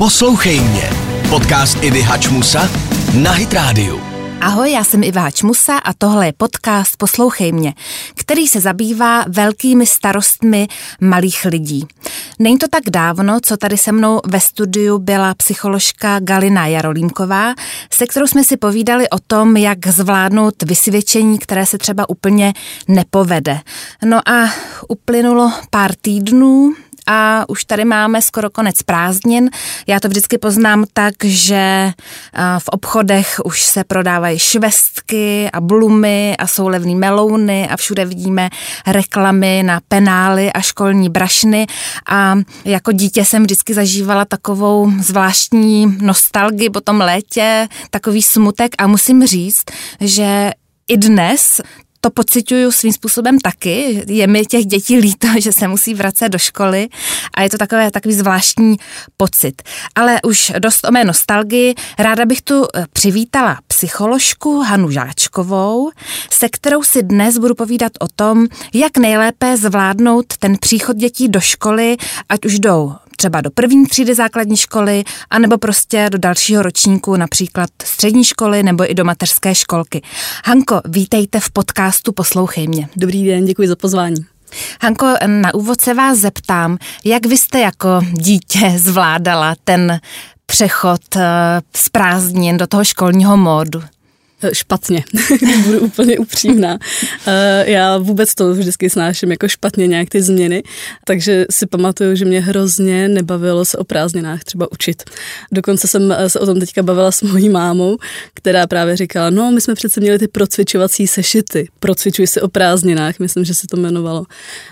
Poslouchej mě. Podcast Ivy Hačmusa na Hit Radio. Ahoj, já jsem Iva Hačmusa a tohle je podcast Poslouchej mě, který se zabývá velkými starostmi malých lidí. Není to tak dávno, co tady se mnou ve studiu byla psycholožka Galina Jarolímková, se kterou jsme si povídali o tom, jak zvládnout vysvědčení, které se třeba úplně nepovede. No a uplynulo pár týdnů, a už tady máme skoro konec prázdnin. Já to vždycky poznám tak, že v obchodech už se prodávají švestky a blumy a jsou levný melouny a všude vidíme reklamy na penály a školní brašny a jako dítě jsem vždycky zažívala takovou zvláštní nostalgii po tom létě, takový smutek a musím říct, že i dnes to pocituju svým způsobem taky. Je mi těch dětí líto, že se musí vracet do školy a je to takové, takový zvláštní pocit. Ale už dost o mé nostalgii. Ráda bych tu eh, přivítala psycholožku Hanu Žáčkovou, se kterou si dnes budu povídat o tom, jak nejlépe zvládnout ten příchod dětí do školy, ať už jdou třeba do první třídy základní školy, anebo prostě do dalšího ročníku, například střední školy nebo i do mateřské školky. Hanko, vítejte v podcastu Poslouchej mě. Dobrý den, děkuji za pozvání. Hanko, na úvod se vás zeptám, jak vy jste jako dítě zvládala ten přechod eh, z prázdnin do toho školního módu? Špatně, budu úplně upřímná. Eh, já vůbec to vždycky snáším jako špatně nějak ty změny, takže si pamatuju, že mě hrozně nebavilo se o prázdninách třeba učit. Dokonce jsem eh, se o tom teďka bavila s mojí mámou, která právě říkala, no my jsme přece měli ty procvičovací sešity, procvičuj si o prázdninách, myslím, že se to jmenovalo.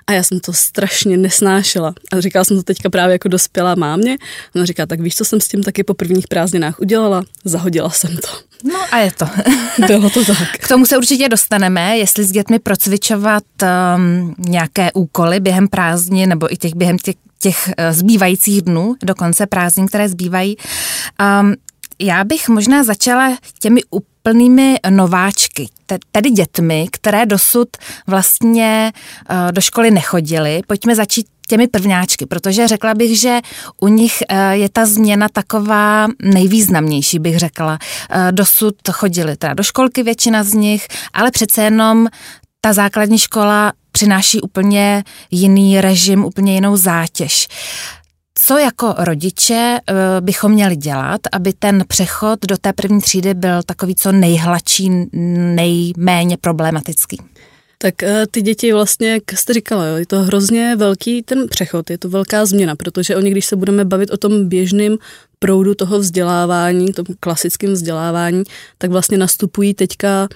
A já jsem to strašně nesnášela. A říkala jsem to teďka právě jako dospělá mámě. Ona říká, tak víš, co jsem s tím taky po prvních prázdninách udělala? Zahodila jsem to. No a je to. Bylo to tak. K tomu se určitě dostaneme, jestli s dětmi procvičovat um, nějaké úkoly během prázdní nebo i těch během těch, těch uh, zbývajících dnů, dokonce prázdnin, které zbývají. Um, já bych možná začala těmi úplnými nováčky, tedy dětmi, které dosud vlastně uh, do školy nechodily. Pojďme začít těmi prvňáčky, protože řekla bych, že u nich eh, je ta změna taková nejvýznamnější, bych řekla. Eh, dosud chodili teda do školky většina z nich, ale přece jenom ta základní škola přináší úplně jiný režim, úplně jinou zátěž. Co jako rodiče eh, bychom měli dělat, aby ten přechod do té první třídy byl takový co nejhladší, nejméně problematický? Tak eh, ty děti vlastně, jak jste říkala, jo, je to hrozně velký ten přechod, je to velká změna, protože oni, když se budeme bavit o tom běžném proudu toho vzdělávání, tom klasickém vzdělávání, tak vlastně nastupují teďka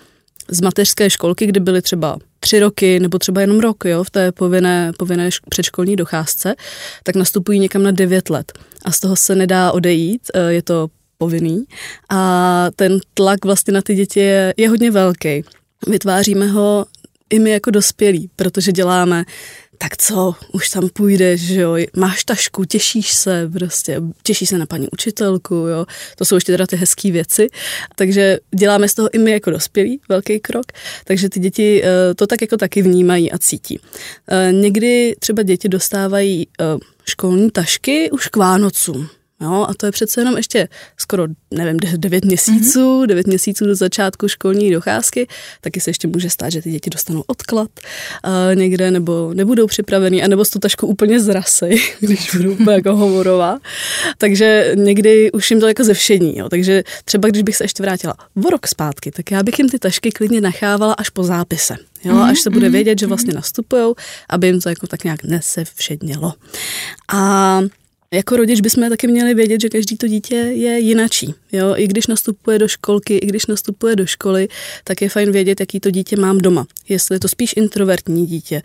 z mateřské školky, kde byly třeba tři roky nebo třeba jenom rok jo, v té povinné, povinné předškolní docházce, tak nastupují někam na devět let. A z toho se nedá odejít, eh, je to povinný. A ten tlak vlastně na ty děti je, je hodně velký. Vytváříme ho i my jako dospělí, protože děláme tak co, už tam půjdeš, že jo, máš tašku, těšíš se prostě, těšíš se na paní učitelku, jo, to jsou ještě teda ty hezké věci, takže děláme z toho i my jako dospělí velký krok, takže ty děti eh, to tak jako taky vnímají a cítí. Eh, někdy třeba děti dostávají eh, školní tašky už k Vánocům, Jo, a to je přece jenom ještě skoro, nevím, devět měsíců, mm-hmm. devět měsíců do začátku školní docházky, taky se ještě může stát, že ty děti dostanou odklad uh, někde, nebo nebudou připravený, anebo tu tašku úplně zrasej, když budou úplně jako hovorová. Takže někdy už jim to jako zevšední. Jo. Takže třeba když bych se ještě vrátila o rok zpátky, tak já bych jim ty tašky klidně nechávala až po zápise. Jo, až se bude mhm, vědět, že vlastně mhm. nastupují, aby jim to jako tak nějak nesevšednělo. A jako rodič bychom taky měli vědět, že každý to dítě je jinačí. Jo? I když nastupuje do školky, i když nastupuje do školy, tak je fajn vědět, jaký to dítě mám doma. Jestli je to spíš introvertní dítě,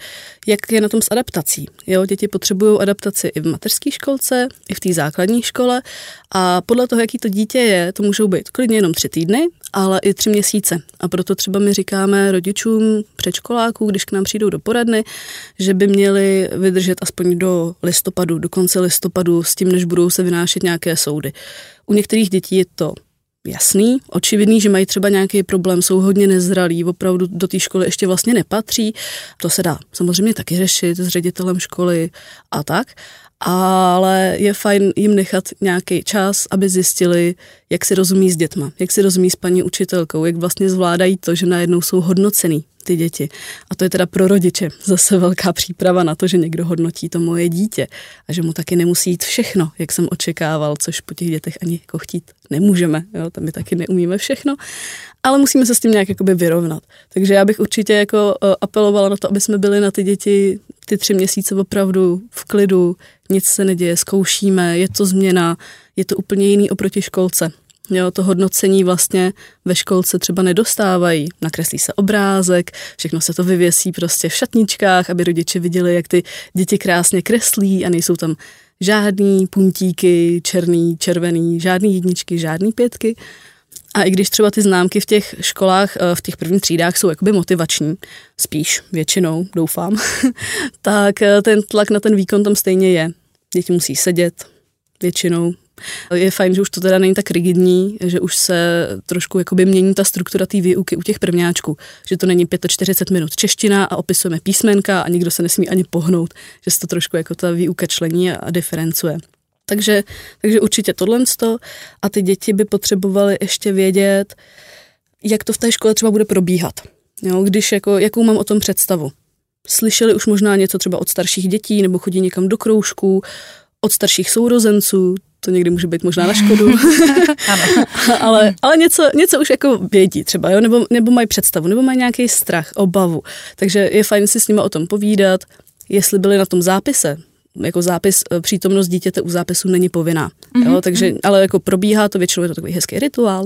jak je na tom s adaptací. Jo? Děti potřebují adaptaci i v mateřské školce, i v té základní škole a podle toho, jaký to dítě je, to můžou být klidně jenom tři týdny, ale i tři měsíce. A proto třeba my říkáme rodičům předškoláků, když k nám přijdou do poradny, že by měli vydržet aspoň do listopadu, do konce listopadu s tím, než budou se vynášet nějaké soudy. U některých dětí je to jasný, očividný, že mají třeba nějaký problém, jsou hodně nezralí, opravdu do té školy ještě vlastně nepatří. To se dá samozřejmě taky řešit s ředitelem školy a tak. Ale je fajn jim nechat nějaký čas, aby zjistili, jak si rozumí s dětma, jak si rozumí s paní učitelkou, jak vlastně zvládají to, že najednou jsou hodnocený ty děti. A to je teda pro rodiče zase velká příprava na to, že někdo hodnotí to moje dítě a že mu taky nemusí jít všechno, jak jsem očekával, což po těch dětech ani jako chtít nemůžeme. Jo? Tam my taky neumíme všechno, ale musíme se s tím nějak jakoby vyrovnat. Takže já bych určitě jako eh, apelovala na to, aby jsme byli na ty děti ty tři měsíce opravdu v klidu, nic se neděje, zkoušíme, je to změna, je to úplně jiný oproti školce. Jo, to hodnocení vlastně ve školce třeba nedostávají. Nakreslí se obrázek, všechno se to vyvěsí prostě v šatničkách, aby rodiče viděli, jak ty děti krásně kreslí a nejsou tam žádný puntíky, černý, červený, žádný jedničky, žádný pětky. A i když třeba ty známky v těch školách, eh, v těch prvních třídách jsou jakoby motivační, spíš většinou, doufám, tak eh, ten tlak na ten výkon tam stejně je. Děti musí sedět, většinou je fajn, že už to teda není tak rigidní, že už se trošku jakoby mění ta struktura té výuky u těch prvňáčků, že to není 45 minut čeština a opisujeme písmenka a nikdo se nesmí ani pohnout, že se to trošku jako ta výuka člení a diferencuje. Takže, takže určitě tohle a ty děti by potřebovaly ještě vědět, jak to v té škole třeba bude probíhat. Jo, když jako, jakou mám o tom představu. Slyšeli už možná něco třeba od starších dětí, nebo chodí někam do kroužků, od starších sourozenců, to někdy může být možná na škodu, ale, ale něco, něco už jako vědí třeba, jo? Nebo, nebo mají představu, nebo mají nějaký strach, obavu. Takže je fajn si s nimi o tom povídat, jestli byli na tom zápise, jako zápis, e, přítomnost dítěte u zápisu není povinná. Mm-hmm. Jo? Takže, mhm. ale jako probíhá to, většinou je to takový hezký rituál,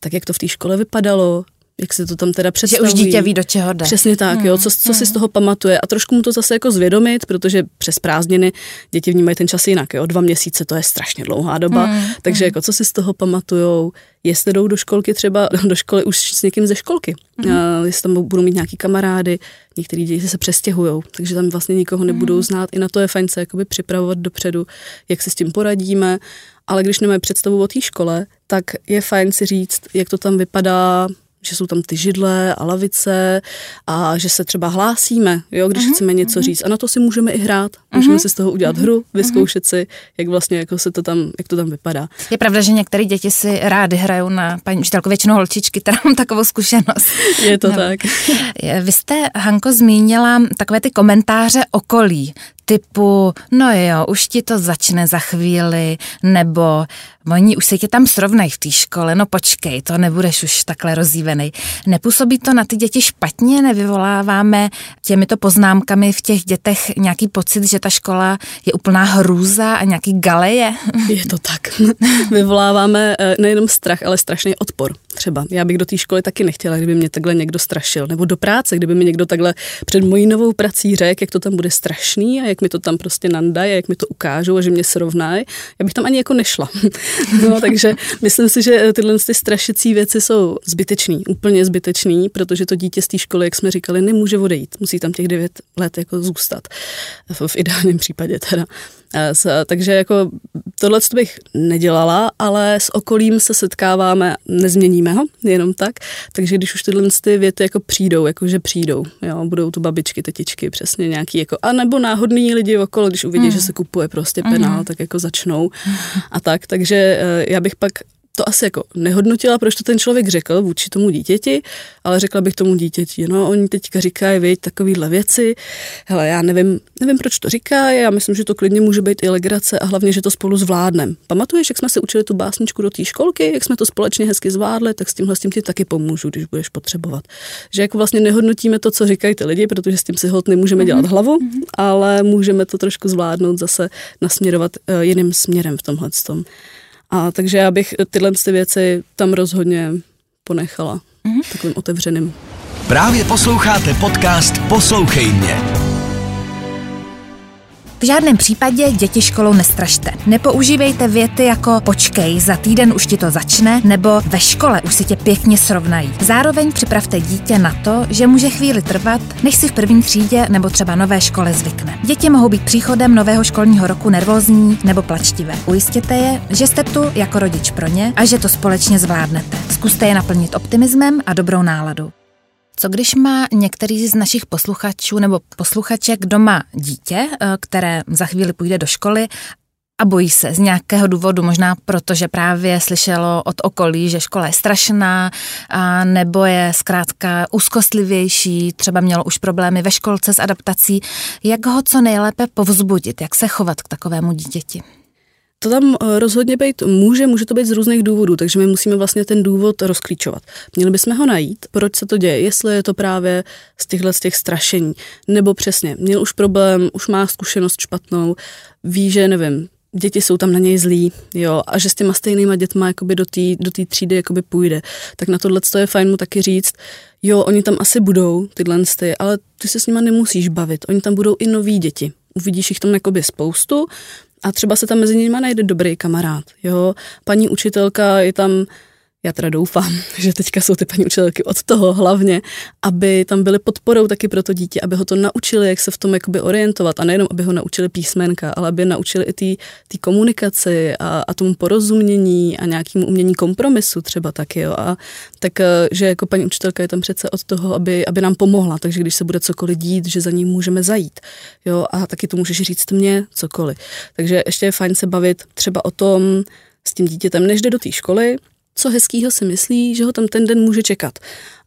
tak jak to v té škole vypadalo, jak se to tam teda představují. Že už dítě ví, do čeho jde. Přesně tak, hmm. jo, co, co si z toho pamatuje a trošku mu to zase jako zvědomit, protože přes prázdniny děti vnímají ten čas jinak, jo, dva měsíce to je strašně dlouhá doba, hmm. takže hmm. jako co si z toho pamatujou, jestli jdou do školky třeba, do školy už s někým ze školky, hmm. a jestli tam budou mít nějaký kamarády, některý děti se přestěhují, takže tam vlastně nikoho nebudou hmm. znát, i na to je fajn se jakoby připravovat dopředu, jak si s tím poradíme, ale když nemáme představu o té škole, tak je fajn si říct, jak to tam vypadá že jsou tam ty židle a lavice a že se třeba hlásíme, jo, když uh-huh, chceme něco uh-huh. říct. A na to si můžeme i hrát. Můžeme uh-huh. si z toho udělat uh-huh. hru, vyzkoušet si, jak vlastně jako se to tam, jak to tam vypadá. Je pravda, že některé děti si rády hrajou na paní učitelku, většinou holčičky, která mám takovou zkušenost. Je to no. tak. Vy jste, Hanko, zmínila takové ty komentáře okolí typu, no jo, už ti to začne za chvíli, nebo oni už se tě tam srovnají v té škole, no počkej, to nebudeš už takhle rozjívený. Nepůsobí to na ty děti špatně, nevyvoláváme těmito poznámkami v těch dětech nějaký pocit, že ta škola je úplná hrůza a nějaký galeje? Je to tak. Vyvoláváme eh, nejenom strach, ale strašný odpor. Třeba já bych do té školy taky nechtěla, kdyby mě takhle někdo strašil. Nebo do práce, kdyby mi někdo takhle před mojí novou prací řekl, jak to tam bude strašný a mi to tam prostě nandají, jak mi to ukážou a že mě srovnají. Já bych tam ani jako nešla. no, takže myslím si, že tyhle ty strašící věci jsou zbytečný, úplně zbytečný, protože to dítě z té školy, jak jsme říkali, nemůže odejít. Musí tam těch devět let jako zůstat. V, v ideálním případě teda. Takže jako tohle bych nedělala, ale s okolím se setkáváme, nezměníme ho, jenom tak. Takže když už tyhle ty věty jako přijdou, jakože přijdou, jo, budou to babičky, tetičky, přesně nějaký jako, a nebo náhodní lidi okolo, když uvidí, mm. že se kupuje prostě penál, mm. tak jako začnou a tak. Takže eh, já bych pak to asi jako nehodnotila, proč to ten člověk řekl vůči tomu dítěti, ale řekla bych tomu dítěti, no oni teďka říkají, věď, takovýhle věci, hele, já nevím, nevím, proč to říká, já myslím, že to klidně může být i legrace a hlavně, že to spolu zvládnem. Pamatuješ, jak jsme se učili tu básničku do té školky, jak jsme to společně hezky zvládli, tak s tímhle s tím ti taky pomůžu, když budeš potřebovat. Že jako vlastně nehodnotíme to, co říkají ty lidi, protože s tím si hod nemůžeme dělat mhm. hlavu, mm-hmm. ale můžeme to trošku zvládnout zase nasměrovat uh, jiným směrem v tomhle tom. A takže já bych tyhle ty věci tam rozhodně ponechala mm-hmm. takovým otevřeným. Právě posloucháte podcast Poslouchej mě. V žádném případě děti školou nestrašte. Nepoužívejte věty jako počkej, za týden už ti to začne, nebo ve škole už si tě pěkně srovnají. Zároveň připravte dítě na to, že může chvíli trvat, než si v první třídě nebo třeba nové škole zvykne. Děti mohou být příchodem nového školního roku nervózní nebo plačtivé. Ujistěte je, že jste tu jako rodič pro ně a že to společně zvládnete. Zkuste je naplnit optimismem a dobrou náladou. Co když má některý z našich posluchačů nebo posluchaček doma dítě, eh, které za chvíli půjde do školy a bojí se z nějakého důvodu, možná proto, že právě slyšelo od okolí, že škola je strašná, a nebo je zkrátka úzkostlivější, třeba mělo už problémy ve školce s adaptací. Jak ho co nejlépe povzbudit, jak se chovat k takovému dítěti? To tam eh, rozhodně být může, může to být z různých důvodů, takže my musíme vlastně ten důvod rozklíčovat. Měli bychom ho najít, proč se to děje, jestli je to právě z těchhle z těch strašení, nebo přesně, měl už problém, už má zkušenost špatnou, ví, že nevím, děti jsou tam na něj zlí, jo, a že s těma stejnýma dětma jakoby do té do tý třídy jakoby půjde. Tak na tohle je fajn mu taky říct, jo, oni tam asi budou, tyhle ty, ale ty se s nima nemusíš bavit, oni tam budou i noví děti. Uvidíš jich tam jakoby spoustu a třeba se tam mezi nimi najde dobrý kamarád, jo. Paní učitelka je tam já teda doufám, že teďka jsou ty paní učitelky od toho hlavně, aby tam byly podporou taky pro to dítě, aby ho to naučili, jak se v tom jakoby orientovat a nejenom, aby ho naučili písmenka, ale aby naučili i té komunikaci a, a tomu porozumění a nějakému umění kompromisu třeba taky, jo. A tak, eh, že jako paní učitelka je tam přece od toho, aby, aby nám pomohla, takže když se bude cokoliv dít, že za ní můžeme zajít, jo, a taky to můžeš říct mě cokoliv. Takže ještě je fajn se bavit třeba o tom, s tím dítětem, než jde do té školy, co hezkýho si myslí, že ho tam ten den může čekat.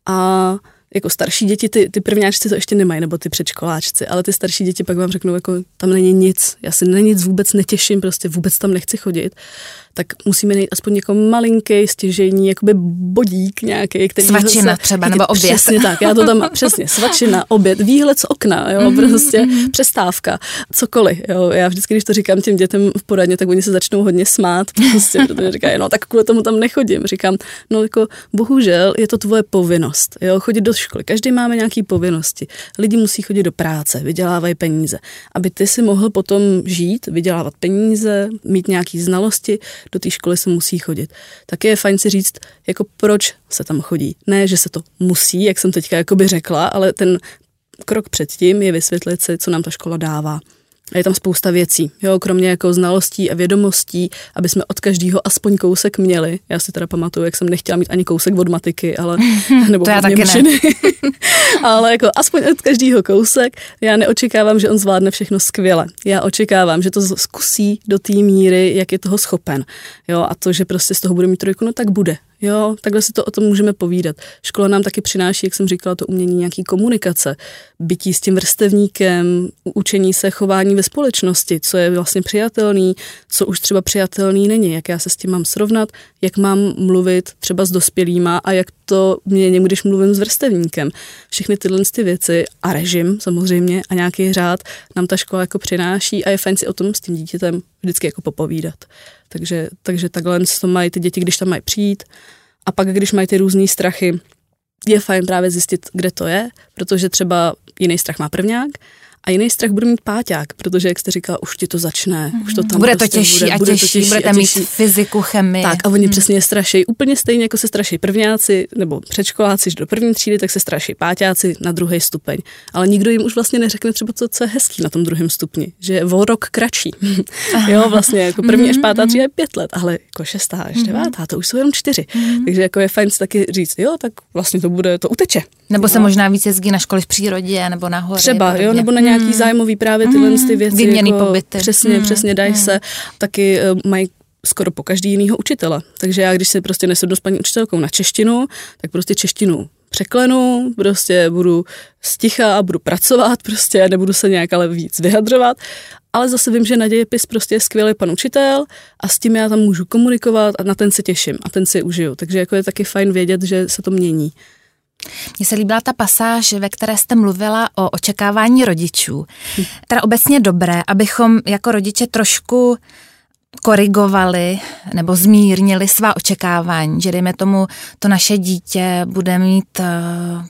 A jako starší děti, ty, ty prvňáčci to ještě nemají, nebo ty předškoláčci, ale ty starší děti pak vám řeknou, jako tam není nic, já si na nic vůbec netěším, prostě vůbec tam nechci chodit tak musíme najít aspoň jako malinký, stěžení, jakoby bodík nějaký, který Svačina se, třeba, nebo oběd. Přesně tak, já to tam, přesně, svačina, oběd, výhled z okna, jo, mm-hmm. prostě mm-hmm. přestávka, cokoliv, jo. Já vždycky, když to říkám těm dětem v poradně, tak oni se začnou hodně smát, prostě, protože říkají, no tak kvůli tomu tam nechodím. Říkám, no jako bohužel je to tvoje povinnost, jo, chodit do školy. Každý máme nějaké povinnosti. Lidi musí chodit do práce, vydělávají peníze. Aby ty si mohl potom žít, vydělávat peníze, mít nějaké znalosti, do té školy se musí chodit. Tak je fajn si říct, jako proč se tam chodí. Ne, že se to musí, jak jsem teďka jakoby řekla, ale ten krok předtím je vysvětlit si, co nám ta škola dává. A je tam spousta věcí, jo, kromě jako znalostí a vědomostí, aby jsme od každého aspoň kousek měli. Já si teda pamatuju, jak jsem nechtěla mít ani kousek od matiky, ale nebo to já taky ne. ale jako aspoň od každého kousek. Já neočekávám, že on zvládne všechno skvěle. Já očekávám, že to zkusí do té míry, jak je toho schopen. Jo, a to, že prostě z toho bude mít trojku, no tak bude. Jo, takhle si to o tom můžeme povídat. Škola nám taky přináší, jak jsem říkala, to umění nějaký komunikace, bytí s tím vrstevníkem, učení se chování ve společnosti, co je vlastně přijatelný, co už třeba přijatelný není, jak já se s tím mám srovnat, jak mám mluvit třeba s dospělýma a jak to měním, když mluvím s vrstevníkem. Všechny tyhle ty věci a režim samozřejmě a nějaký řád nám ta škola jako přináší a je fajn si o tom s tím dítětem vždycky jako popovídat. Takže, takže takhle to mají ty děti, když tam mají přijít. A pak, když mají ty různé strachy, je fajn právě zjistit, kde to je, protože třeba jiný strach má prvňák a jiný strach bude mít páťák, protože, jak jste říkala, už ti to začne, mm-hmm. už to tam Bude to prostě těžší bude, a bude to těžší budete a těžší. mít fyziku, chemii. Tak a oni mm. přesně straší, úplně stejně jako se straší prvňáci nebo předškoláci do první třídy, tak se straší páťáci na druhý stupeň. Ale nikdo jim už vlastně neřekne třeba to, co je hezký na tom druhém stupni, že je o rok kratší. jo, vlastně jako první až pátá třída je pět let, ale jako šestá až devátá, to už jsou jenom čtyři. Mm. Takže jako je fajn si taky říct, jo, tak vlastně to bude, to uteče. Nebo no. se možná víc jezdí na školy v přírodě, nebo na hoře. Třeba, jo, nebo na nějaký mm. zájmový právě tyhle mm. ty věci. Výměný jako, pobyty. Přesně, mm. přesně, dají mm. se. Taky uh, mají skoro po každý jinýho učitele. Takže já, když se prostě nesednu s paní učitelkou na češtinu, tak prostě češtinu překlenu, prostě budu sticha a budu pracovat, prostě nebudu se nějak ale víc vyhadřovat, ale zase vím, že na dějepis prostě je skvělý pan učitel a s tím já tam můžu komunikovat a na ten se těším a ten si užiju. Takže jako je taky fajn vědět, že se to mění. Mně se líbila ta pasáž, ve které jste mluvila o očekávání rodičů. Teda obecně dobré, abychom jako rodiče trošku korigovali nebo zmírnili svá očekávání, že dejme tomu, to naše dítě bude mít uh,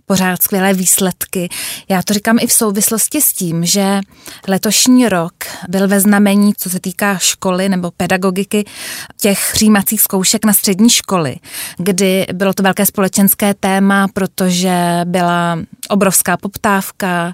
pořád skvělé výsledky. Já to říkám i v souvislosti s tím, že letošní rok byl ve znamení, co se týká školy nebo pedagogiky, těch přijímacích zkoušek na střední školy, kdy bylo to velké společenské téma, protože byla obrovská poptávka,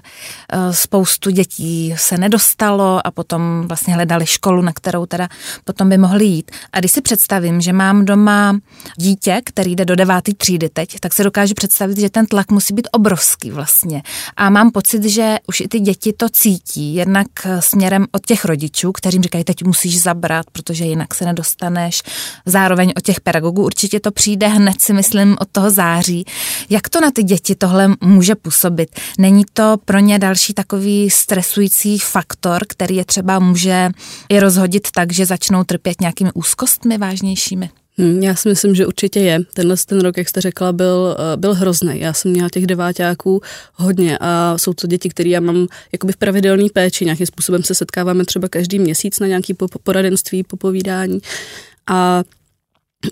eh, spoustu dětí se nedostalo a potom vlastně hledali školu, na kterou teda potom by mohli jít. A když si představím, že mám doma dítě, který jde do devátý třídy teď, tak se dokážu představit, že ten tlak musí být obrovský vlastně. A mám pocit, že už i ty děti to cítí, jednak směrem od těch rodičů, kterým říkají, teď musíš zabrat, protože jinak se nedostaneš. Zároveň od těch pedagogů určitě to přijde hned si myslím od toho září. Jak to na ty děti tohle může působit? Není to pro ně další takový stresující faktor, který je třeba může i rozhodit tak, že začnou trpět nějakými úzkostmi vážnějšími? Hmm, já si myslím, že určitě je. Tenhle ten rok, jak jste řekla, byl, eh, byl hrozný. Já jsem měla těch deváťáků hodně a jsou to děti, které já mám jakoby v pravidelné péči. Nějakým způsobem se setkáváme třeba každý měsíc na nějaký poradenství, popovídání. A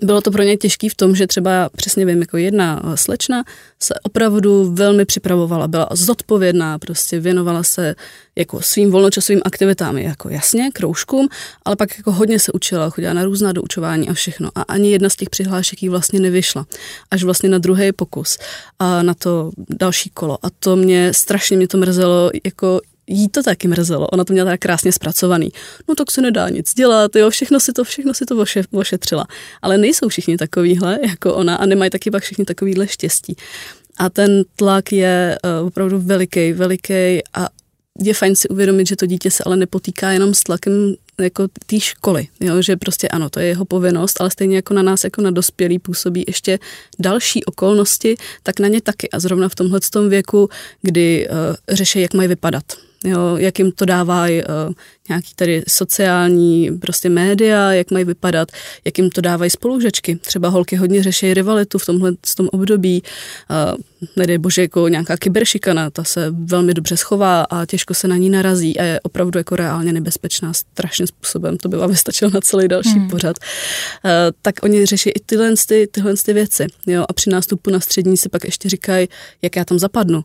bylo to pro ně těžký v tom, že třeba přesně vím, jako jedna slečna se opravdu velmi připravovala, byla zodpovědná, prostě věnovala se jako svým volnočasovým aktivitám, jako jasně, kroužkům, ale pak jako hodně se učila, chodila na různá doučování a všechno. A ani jedna z těch přihlášek jí vlastně nevyšla. Až vlastně na druhý pokus a na to další kolo. A to mě strašně mě to mrzelo, jako jí to taky mrzelo, ona to měla tak krásně zpracovaný. No tak se nedá nic dělat, jo, všechno si to, všechno si to oše, ošetřila. Ale nejsou všichni takovýhle jako ona a nemají taky pak všichni takovýhle štěstí. A ten tlak je uh, opravdu veliký, veliký a je fajn si uvědomit, že to dítě se ale nepotýká jenom s tlakem jako té školy, jo? že prostě ano, to je jeho povinnost, ale stejně jako na nás, jako na dospělý působí ještě další okolnosti, tak na ně taky. A zrovna v tomhle věku, kdy uh, řeší, jak mají vypadat jo, jak jim to dávají uh, nějaký tady sociální prostě média, jak mají vypadat, jak jim to dávají spolužečky. Třeba holky hodně řeší rivalitu v tomhle v tom období, uh, nedej bože jako nějaká kyberšikana, ta se velmi dobře schová a těžko se na ní narazí a je opravdu jako reálně nebezpečná strašným způsobem, to by vám vystačilo na celý další hmm. pořad. Uh, tak oni řeší i tyhle, ty, tyhle ty věci. Jo, a při nástupu na střední si pak ještě říkají, jak já tam zapadnu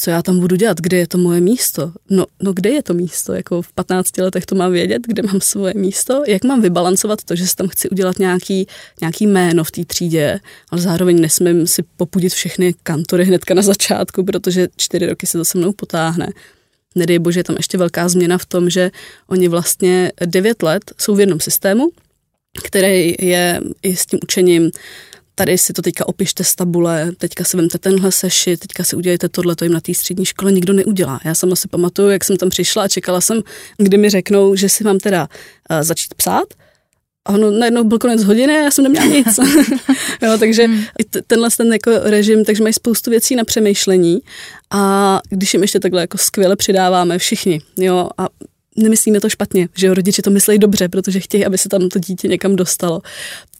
co já tam budu dělat, kde je to moje místo. No, no kde je to místo? Jako v 15 letech to mám vědět, kde mám svoje místo, jak mám vybalancovat to, že si tam chci udělat nějaký, nějaký jméno v té třídě, ale zároveň nesmím si popudit všechny kantory hnedka na začátku, protože čtyři roky se to se mnou potáhne. Nedej bože, je tam ještě velká změna v tom, že oni vlastně devět let jsou v jednom systému, který je i s tím učením tady si to teďka opište z tabule, teďka si vemte tenhle sešit, teďka si udělejte tohle, to jim na té střední škole nikdo neudělá. Já sama si pamatuju, jak jsem tam přišla a čekala jsem, kdy mi řeknou, že si mám teda uh, začít psát, a ono najednou byl konec hodiny a já jsem neměla nic. jo, takže hmm. tenhle ten jako režim, takže mají spoustu věcí na přemýšlení a když jim ještě takhle jako skvěle přidáváme všichni, jo, a nemyslíme to špatně, že jo, rodiče to myslí dobře, protože chtějí, aby se tam to dítě někam dostalo.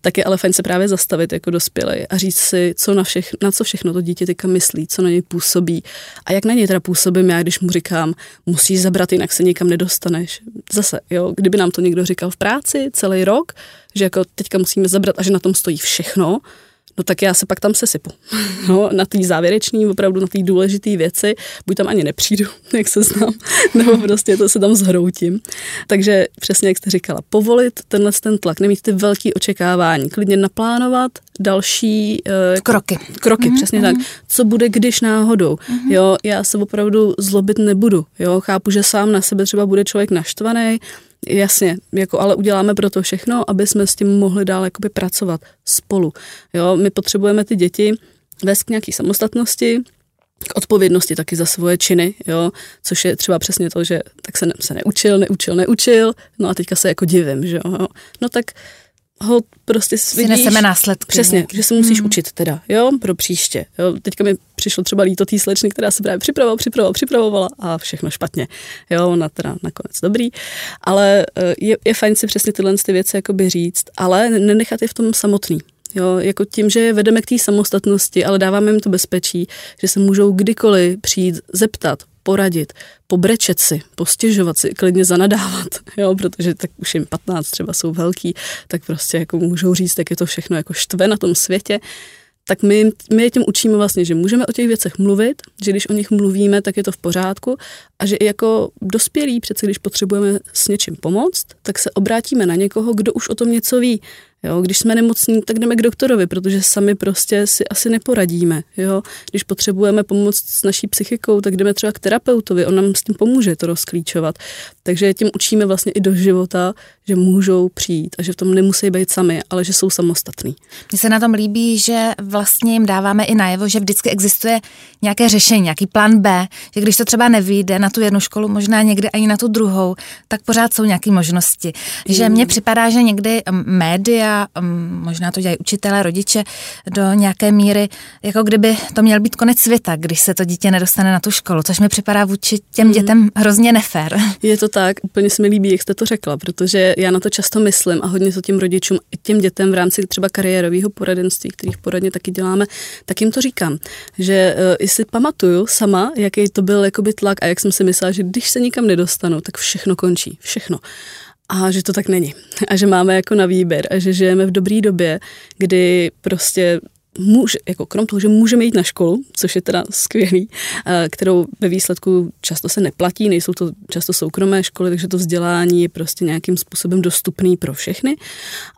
Tak je ale fajn se právě zastavit jako dospělý a říct si, co na, všech, na co všechno to dítě teďka myslí, co na něj působí a jak na něj teda působím já, když mu říkám, musíš zabrat, jinak se nikam nedostaneš. Zase, jo, kdyby nám to někdo říkal v práci celý rok, že jako teďka musíme zabrat a že na tom stojí všechno, no tak já se pak tam sesypu. No, na té závěrečný, opravdu na té důležité věci, buď tam ani nepřijdu, jak se znám, nebo prostě to se tam zhroutím. Takže přesně jak jste říkala, povolit tenhle ten tlak, nemít ty velké očekávání, klidně naplánovat další uh, kroky. Kroky, mm-hmm, přesně tak. Co bude, když náhodou? Mm-hmm. Jo, já se opravdu zlobit nebudu. Jo, chápu, že sám na sebe třeba bude člověk naštvaný, Jasně, jako ale uděláme pro to všechno, aby jsme s tím mohli dál jakoby pracovat spolu. Jo, my potřebujeme ty děti vést k nějaký samostatnosti, k odpovědnosti taky za svoje činy, jo, což je třeba přesně to, že tak se, ne, se neučil, neučil, neučil, no a teďka se jako divím, že jo. No tak ho prostě si vidíš, neseme následky. Přesně, že se musíš hmm. učit teda, jo, pro příště. Jo. Teďka mi přišlo třeba líto té slečny, která se právě připravovala, připravovala, připravovala a všechno špatně. Jo, ona teda nakonec dobrý, ale eh, je, je fajn si přesně tyhle ty věci jakoby říct, ale nenechat je v tom samotný. Jo, jako tím, že je vedeme k té samostatnosti, ale dáváme jim to bezpečí, že se můžou kdykoliv přijít zeptat, poradit, pobrečet si, postěžovat si, klidně zanadávat, jo, protože tak už jim 15 třeba jsou velký, tak prostě jako můžou říct, jak je to všechno jako štve na tom světě, tak my, my je tím učíme vlastně, že můžeme o těch věcech mluvit, že když o nich mluvíme, tak je to v pořádku a že i jako dospělí, přece když potřebujeme s něčím pomoct, tak se obrátíme na někoho, kdo už o tom něco ví. Jo, když jsme nemocní, tak jdeme k doktorovi, protože sami prostě si asi neporadíme. Jo. Když potřebujeme pomoc s naší psychikou, tak jdeme třeba k terapeutovi, on nám s tím pomůže to rozklíčovat. Takže tím učíme vlastně i do života, že můžou přijít a že v tom nemusí být sami, ale že jsou samostatní. Mně se na tom líbí, že vlastně jim dáváme i najevo, že vždycky existuje nějaké řešení, nějaký plán B, že když to třeba nevyjde na tu jednu školu, možná někdy ani na tu druhou, tak pořád jsou nějaké možnosti. Že mně připadá, že někdy média, možná to dělají učitelé, rodiče, do nějaké míry, jako kdyby to měl být konec světa, když se to dítě nedostane na tu školu, což mi připadá vůči těm dětem hrozně nefér. Je to tak, úplně se mi líbí, jak jste to řekla, protože já na to často myslím a hodně to těm rodičům i těm dětem v rámci třeba kariérového poradenství, kterých poradně taky děláme, tak jim to říkám, že uh, jestli pamatuju sama, jaký to byl jakoby tlak a jak jsem si myslela, že když se nikam nedostanu, tak všechno končí, všechno a že to tak není. A že máme jako na výběr a že žijeme v dobré době, kdy prostě může, jako krom toho, že můžeme jít na školu, což je teda skvělý, kterou ve výsledku často se neplatí, nejsou to často soukromé školy, takže to vzdělání je prostě nějakým způsobem dostupný pro všechny.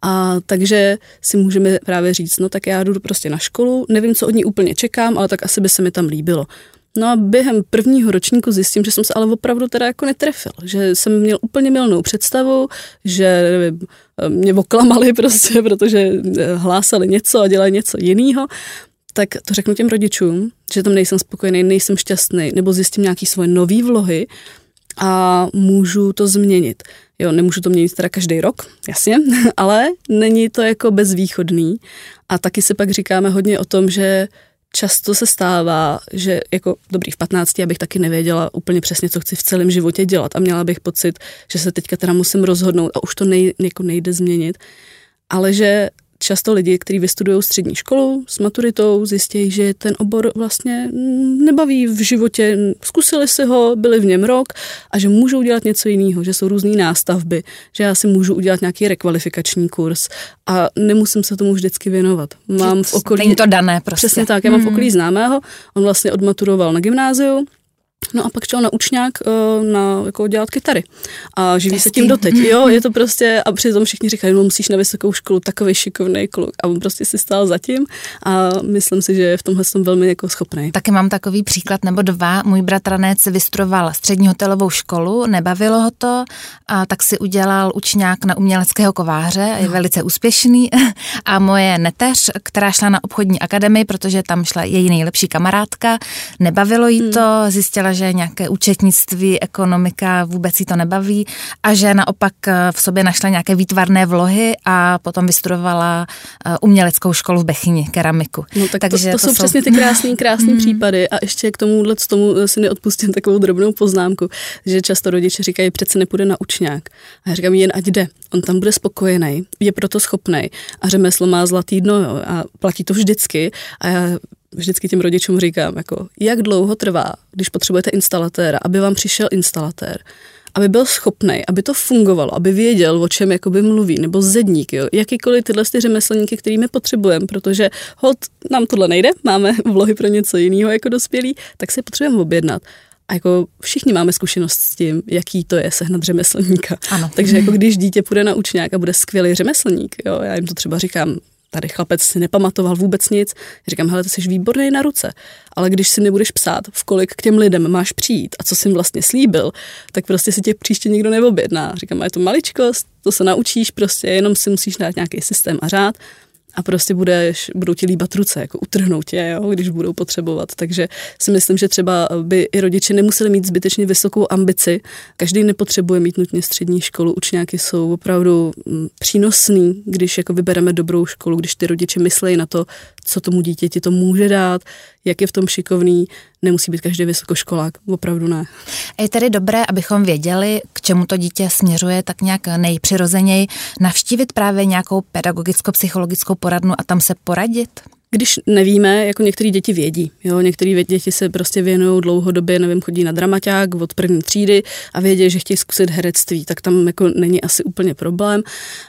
A takže si můžeme právě říct, no tak já jdu prostě na školu, nevím, co od ní úplně čekám, ale tak asi by se mi tam líbilo. No a během prvního ročníku zjistím, že jsem se ale opravdu teda jako netrefil, že jsem měl úplně milnou představu, že nevím, mě oklamali prostě, protože hlásali něco a dělali něco jiného, tak to řeknu těm rodičům, že tam nejsem spokojený, nejsem šťastný, nebo zjistím nějaký svoje nové vlohy a můžu to změnit. Jo, nemůžu to měnit teda každý rok, jasně, ale není to jako bezvýchodný. A taky si pak říkáme hodně o tom, že často se stává, že jako dobrý v 15 abych taky nevěděla úplně přesně, co chci v celém životě dělat a měla bych pocit, že se teďka teda musím rozhodnout a už to nej, jako nejde změnit, ale že často lidi, kteří vystudují střední školu s maturitou, zjistí, že ten obor vlastně nebaví v životě, zkusili si ho, byli v něm rok a že můžou dělat něco jiného, že jsou různé nástavby, že já si můžu udělat nějaký rekvalifikační kurz a nemusím se tomu vždycky věnovat. Mám v okolí... Není to dané prostě. Přesně tak, já mám v hmm. okolí známého, on vlastně odmaturoval na gymnáziu, No a pak šel na učňák uh, na, jako dělat kytary. A živí Hezký. se tím doteď. Jo, je to prostě, a přitom všichni říkají, no musíš na vysokou školu, takový šikovný kluk. A on prostě si stál zatím a myslím si, že je v tomhle tom velmi jako schopný. Taky mám takový příklad nebo dva. Můj bratranec vystudoval střední hotelovou školu, nebavilo ho to, a tak si udělal učňák na uměleckého kováře, je no. velice úspěšný. A moje neteř, která šla na obchodní akademii, protože tam šla její nejlepší kamarádka, nebavilo jí hmm. to, zjistila, že nějaké účetnictví, ekonomika vůbec jí to nebaví a že naopak eh, v sobě našla nějaké výtvarné vlohy a potom vystudovala eh, uměleckou školu v Bechyni, keramiku. No tak Takže to, to, to jsou, jsou přesně ty krásné, krásné hmm. případy a ještě k tomuhle tomu si neodpustím takovou drobnou poznámku, že často rodiče říkají, přece nepůjde na učňák. A já říkám, jen ať jde, on tam bude spokojený, je proto schopný a řemeslo má zlatý dno jo, a platí to vždycky a já vždycky těm rodičům říkám, jako, jak dlouho trvá, když potřebujete instalatéra, aby vám přišel instalatér, aby byl schopný, aby to fungovalo, aby věděl, o čem jakoby mluví, nebo zedník, jo, jakýkoliv tyhle ty řemeslníky, kterými potřebujeme, protože hod nám tohle nejde, máme vlohy pro něco jiného jako dospělí, tak si potřebujeme objednat. A jako všichni máme zkušenost s tím, jaký to je sehnat řemeslníka. Ano. Takže jako když dítě půjde na učňák a bude skvělý řemeslník, jo, já jim to třeba říkám, tady chlapec si nepamatoval vůbec nic. Říkám, hele, ty jsi výborný na ruce, ale když si nebudeš psát, v kolik k těm lidem máš přijít a co jsi jim vlastně slíbil, tak prostě si tě příště nikdo neobjedná. Říkám, je to maličkost, to se naučíš prostě, jenom si musíš dát nějaký systém a řád a prostě budeš, budou ti líbat ruce, jako utrhnout tě, jo, když budou potřebovat. Takže si myslím, že třeba by i rodiče nemuseli mít zbytečně vysokou ambici. Každý nepotřebuje mít nutně střední školu. Učňáky jsou opravdu mm, přínosný, když jako vybereme dobrou školu, když ty rodiče myslí na to, co tomu dítěti to může dát, jak je v tom šikovný, nemusí být každý vysokoškolák, opravdu ne. Je tedy dobré, abychom věděli, k čemu to dítě směřuje, tak nějak nejpřirozeněji navštívit právě nějakou pedagogicko-psychologickou poradnu a tam se poradit? Když nevíme, jako některé děti vědí, jo, některé děti se prostě věnují dlouhodobě, nevím, chodí na dramaťák od první třídy a vědí, že chtějí zkusit herectví, tak tam jako není asi úplně problém.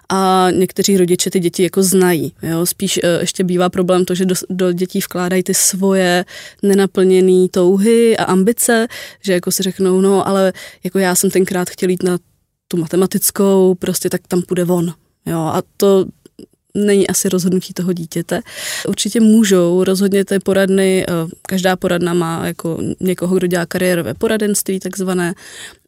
A někteří rodiče ty děti jako znají, jo, spíš uh, ještě bývá problém to, že do, do dětí vkládají ty svoje nenaplněné touhy a ambice, že jako si řeknou, no ale jako já jsem tenkrát chtěl jít na tu matematickou, prostě tak tam půjde von, jo, a to není asi rozhodnutí toho dítěte. Určitě můžou, rozhodně ty poradny, eh, každá poradna má jako někoho, kdo dělá kariérové poradenství takzvané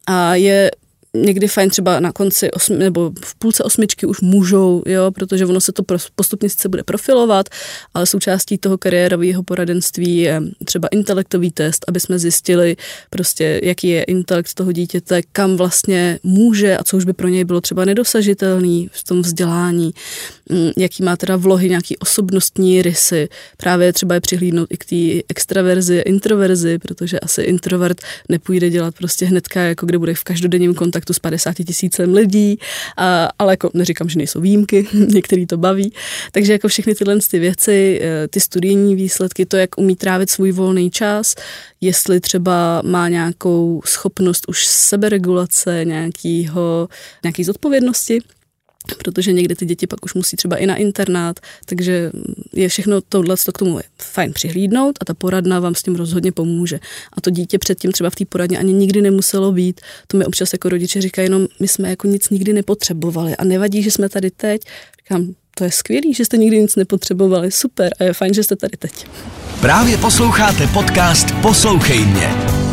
a je někdy fajn třeba na konci osmi, nebo v půlce osmičky už můžou, jo, protože ono se to postupně sice bude profilovat, ale součástí toho kariérového poradenství je třeba intelektový test, aby jsme zjistili prostě, jaký je intelekt toho dítěte, kam vlastně může a co už by pro něj bylo třeba nedosažitelný v tom vzdělání, jaký má teda vlohy, nějaký osobnostní rysy. Právě třeba je přihlídnout i k té extraverzi, introverzi, protože asi introvert nepůjde dělat prostě hnedka, jako kde bude v každodenním kontaktu s 50 tisícem lidí, a, ale jako neříkám, že nejsou výjimky, některý to baví. Takže jako všechny tyhle ty věci, eh, ty studijní výsledky, to, jak umí trávit svůj volný čas, jestli třeba má nějakou schopnost už seberegulace, nějakýho, nějaký zodpovědnosti, protože někdy ty děti pak už musí třeba i na internát, takže je všechno tohle k tomu je fajn přihlídnout a ta poradna vám s tím rozhodně pomůže. A to dítě předtím třeba v té poradně ani nikdy nemuselo být. To mi občas jako rodiče říkají, jenom my jsme jako nic nikdy nepotřebovali a nevadí, že jsme tady teď. Říkám, to je skvělý, že jste nikdy nic nepotřebovali, super a je fajn, že jste tady teď. Právě posloucháte podcast Poslouchej mě.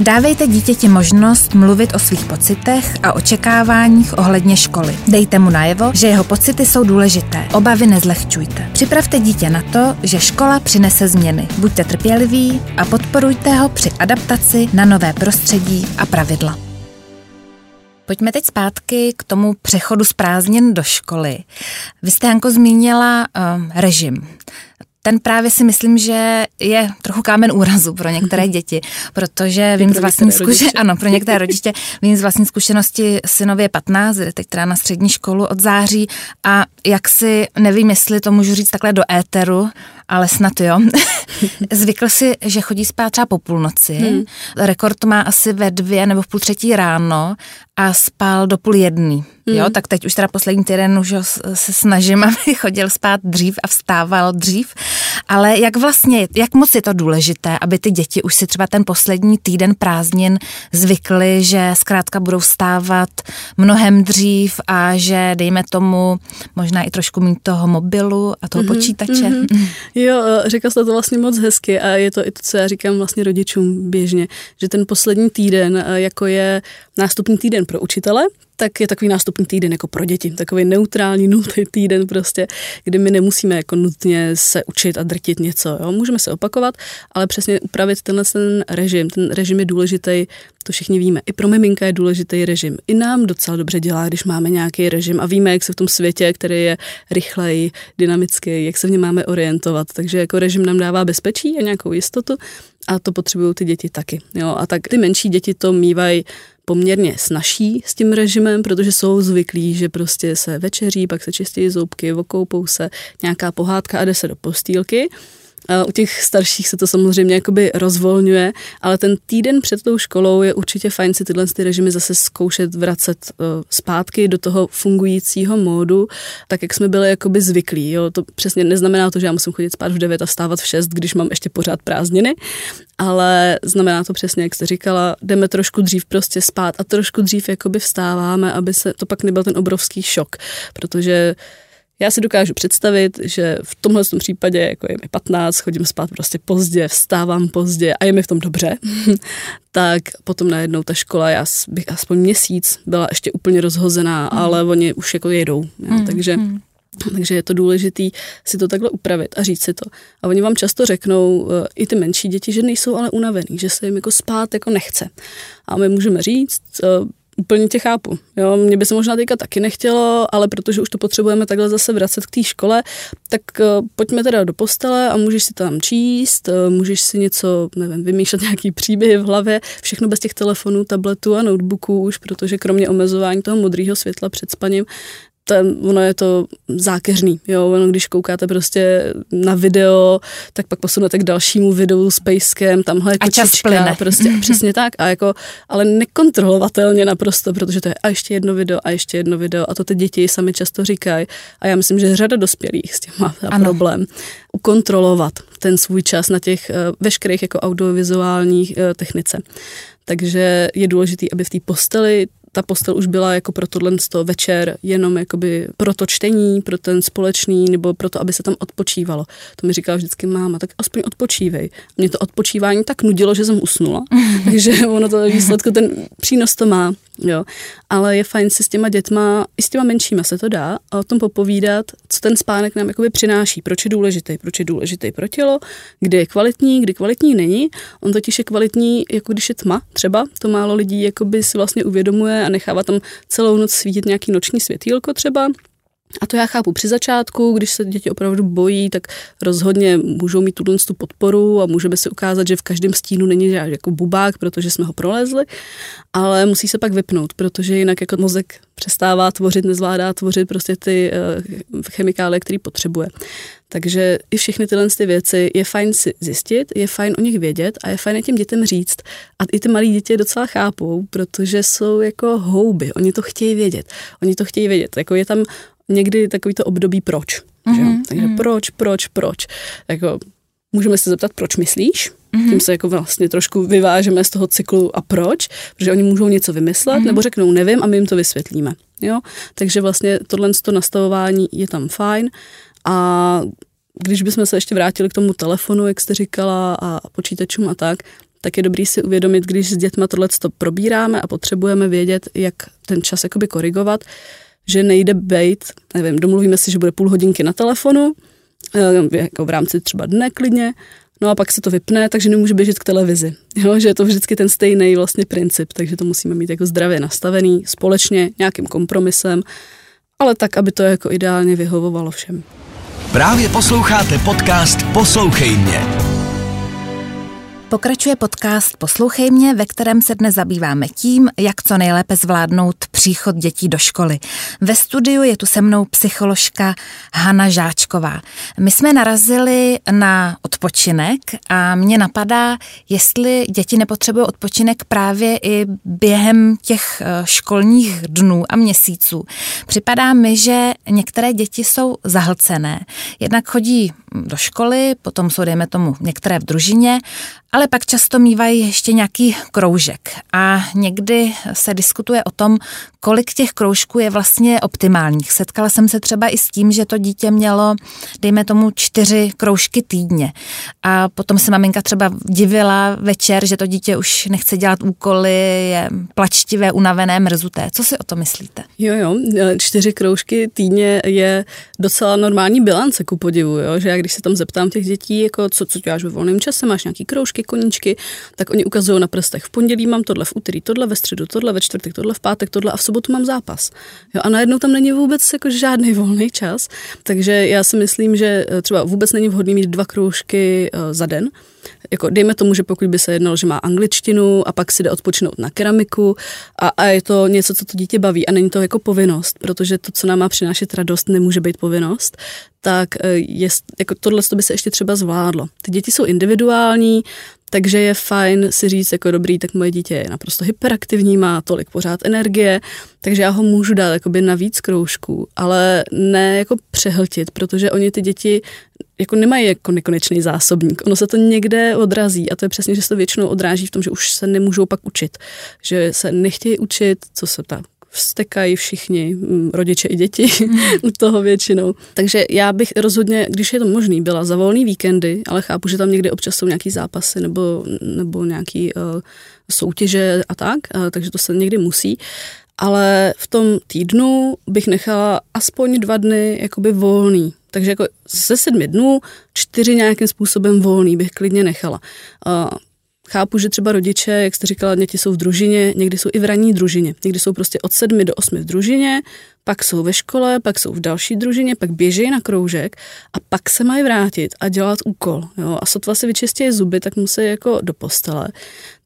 Dávejte dítěti možnost mluvit o svých pocitech a očekáváních ohledně školy. Dejte mu najevo, že jeho pocity jsou důležité. Obavy nezlehčujte. Připravte dítě na to, že škola přinese změny. Buďte trpěliví a podporujte ho při adaptaci na nové prostředí a pravidla. Pojďme teď zpátky k tomu přechodu z prázdnin do školy. Vy jste, Hanko, zmínila um, režim ten právě si myslím, že je trochu kámen úrazu pro některé děti, protože vím z vlastní zkušenosti, ano, pro některé rodiče, vím z vlastní zkušenosti synově 15, jde teď teda na střední školu od září a jak si, nevím, jestli to můžu říct takhle do éteru, ale snad jo. Zvykl si, že chodí spát třeba po půlnoci. Hmm. Rekord má asi ve dvě nebo v půl třetí ráno a spal do půl jedný. Hmm. Jo, tak teď už teda poslední týden už se snažím, aby chodil spát dřív a vstával dřív. Ale jak vlastně, jak moc je to důležité, aby ty děti už si třeba ten poslední týden prázdnin zvykly, že zkrátka budou vstávat mnohem dřív a že dejme tomu možná i trošku mít toho mobilu a toho mm-hmm, počítače. Mm-hmm. Jo, eh, řekla jste to vlastně moc hezky a je to i to, co já říkám vlastně rodičům běžně, že ten poslední týden, eh, jako je nástupní týden pro učitele, tak je takový nástupní týden jako pro děti, takový neutrální, nultý týden prostě, kdy my nemusíme jako nutně se učit a drtit něco, jo? můžeme se opakovat, ale přesně upravit tenhle ten režim, ten režim je důležitý, to všichni víme. I pro miminka je důležitý režim. I nám docela dobře dělá, když máme nějaký režim a víme, jak se v tom světě, který je rychlej, dynamický, jak se v něm máme orientovat. Takže jako režim nám dává bezpečí a nějakou jistotu a to potřebují ty děti taky. Jo? A tak ty menší děti to mývají poměrně snaží s tím režimem, protože jsou zvyklí, že prostě se večeří, pak se čistí zubky, vokoupou se, nějaká pohádka a jde se do postýlky. U těch starších se to samozřejmě jakoby rozvolňuje, ale ten týden před tou školou je určitě fajn si tyhle ty režimy zase zkoušet vracet uh, zpátky do toho fungujícího módu, tak jak jsme byli jakoby zvyklí. Jo? To přesně neznamená to, že já musím chodit spát v 9 a stávat v 6, když mám ještě pořád prázdniny, ale znamená to přesně, jak jste říkala, jdeme trošku dřív prostě spát a trošku dřív jakoby vstáváme, aby se to pak nebyl ten obrovský šok, protože já si dokážu představit, že v tomhle případě, jako je mi 15, chodím spát prostě pozdě, vstávám pozdě a je mi v tom dobře, tak potom najednou ta škola, já bych aspoň měsíc byla ještě úplně rozhozená, mm. ale oni už jako jedou. Jo, mm. Takže mm. Takže je to důležité si to takhle upravit a říct si to. A oni vám často řeknou, eh, i ty menší děti, že nejsou ale unavený, že se jim jako spát jako nechce. A my můžeme říct, eh, úplně tě chápu. Jo, mě by se možná teďka taky nechtělo, ale protože už to potřebujeme takhle zase vracet k té škole, tak uh, pojďme teda do postele a můžeš si tam číst, uh, můžeš si něco, nevím, vymýšlet nějaký příběhy v hlavě, všechno bez těch telefonů, tabletů a notebooků už, protože kromě omezování toho modrého světla před spaním, ten, ono je to zákeřný, jo, ono když koukáte prostě na video, tak pak posunete k dalšímu videu s pejskem, tamhle je kočička, prostě přesně tak, a jako, ale nekontrolovatelně naprosto, protože to je a ještě jedno video a ještě jedno video a to ty děti sami často říkají a já myslím, že řada dospělých s tím má ano. problém ukontrolovat ten svůj čas na těch uh, veškerých jako audiovizuálních uh, technice. Takže je důležité, aby v té posteli ta postel už byla jako pro tohle večer jenom jakoby pro to čtení, pro ten společný, nebo pro to, aby se tam odpočívalo. To mi říkala vždycky máma, tak aspoň odpočívej. Mě to odpočívání tak nudilo, že jsem usnula, takže ono to výsledku, ten přínos to má. Jo. Ale je fajn si s těma dětma, i s těma menšíma se to dá, a o tom popovídat, co ten spánek nám jakoby přináší, proč je důležitý, proč je důležitý pro tělo, kdy je kvalitní, kdy kvalitní není. On totiž je kvalitní, jako když je tma třeba, to málo lidí jakoby si vlastně uvědomuje a nechává tam celou noc svítit nějaký noční světýlko třeba, a to já chápu při začátku, když se děti opravdu bojí, tak rozhodně můžou mít tuto tu podporu a můžeme si ukázat, že v každém stínu není jako bubák, protože jsme ho prolezli, ale musí se pak vypnout, protože jinak jako mozek přestává tvořit, nezvládá tvořit prostě ty uh, chemikálie, které potřebuje. Takže i všechny tyhle ty věci je fajn si zjistit, je fajn o nich vědět a je fajn těm dětem říct. A i ty malí děti docela chápou, protože jsou jako houby, oni to chtějí vědět. Oni to chtějí vědět. Jako je tam někdy takový to období proč. Mm-hmm. Že? Mhm, Takže mm-hmm. proč, proč, proč. Jako, můžeme se zeptat, proč myslíš? Mm-hmm. Tím se jako vlastně trošku vyvážeme z toho cyklu a proč, protože oni můžou něco vymyslet, mm-hmm. nebo řeknou nevím a my jim to vysvětlíme. Jo? Takže vlastně tohle to nastavování je tam fajn a když bychom se ještě vrátili k tomu telefonu, jak jste říkala, a počítačům a tak, tak je dobrý si uvědomit, když s dětma tohle probíráme a potřebujeme vědět, jak ten čas jakoby korigovat, že nejde být, nevím, domluvíme si, že bude půl hodinky na telefonu, eh, jako v rámci třeba dne klidně, no a pak se to vypne, takže nemůže běžet k televizi. Jo, že je to vždycky ten stejný vlastně princip, takže to musíme mít jako zdravě nastavený, společně, nějakým kompromisem, ale tak, aby to jako ideálně vyhovovalo všem. Právě posloucháte podcast Poslouchej mě. Pokračuje podcast Poslouchej mě, ve kterém se dnes zabýváme tím, jak co nejlépe zvládnout příchod dětí do školy. Ve studiu je tu se mnou psycholožka Hana Žáčková. My jsme narazili na odpočinek a mě napadá, jestli děti nepotřebují odpočinek právě i během těch eh, školních dnů a měsíců. Připadá mi, že některé děti jsou zahlcené. Jednak chodí do školy, potom jsou, dejme tomu, některé v družině ale pak často mývají ještě nějaký kroužek a někdy se diskutuje o tom, kolik těch kroužků je vlastně optimálních. Setkala jsem se třeba i s tím, že to dítě mělo, dejme tomu, čtyři kroužky týdně a potom se maminka třeba divila večer, že to dítě už nechce dělat úkoly, je plačtivé, unavené, mrzuté. Co si o to myslíte? Jo, jo, čtyři kroužky týdně je docela normální bilance ku podivu, jo? že já když se tam zeptám těch dětí, jako co, co děláš ve volném čase, máš nějaký kroužky, koníčky, tak oni ukazují na prstech. V pondělí mám tohle, v úterý tohle, ve středu tohle, ve čtvrtek tohle, v pátek tohle a v sobotu mám zápas. Jo, a najednou tam není vůbec jako žádný volný čas. Takže já si myslím, že eh, třeba vůbec není vhodný mít dva kroužky eh, za den, jako dejme tomu, že pokud by se jednalo, že má angličtinu a pak si jde odpočinout na keramiku a, a je to něco, co to dítě baví a není to jako povinnost, protože to, co nám má přinášet radost, nemůže být povinnost, tak eh, je, jako tohle by se ještě třeba zvládlo. Ty děti jsou individuální, takže je fajn si říct jako dobrý, tak moje dítě je naprosto hyperaktivní, má tolik pořád energie, takže já ho můžu dát jakoby na víc kroužků, ale ne jako přehltit, protože oni ty děti jako nemají jako nekonečný zásobník. Ono se to někde odrazí a to je přesně, že se to většinou odráží v tom, že už se nemůžou pak učit. Že se nechtějí učit, co se ta vstekají všichni, mm, rodiče i děti, u toho většinou. Takže já bych rozhodně, když je to možný, byla za volný víkendy, ale chápu, že tam někdy občas jsou nějaký zápasy nebo, nebo nějaký uh, soutěže a tak, uh, takže to se někdy musí. Ale v tom týdnu bych nechala aspoň dva dny jakoby volný. Takže jako ze sedmi dnů čtyři nějakým způsobem volný bych klidně nechala. Uh, Chápu, že třeba rodiče, jak jste říkala, děti jsou v družině, někdy jsou i v ranní družině. Někdy jsou prostě od sedmi do osmi v družině, pak jsou ve škole, pak jsou v další družině, pak běžejí na kroužek a pak se mají vrátit a dělat úkol. Jo? A sotva si vyčistí zuby, tak musí jako do postele.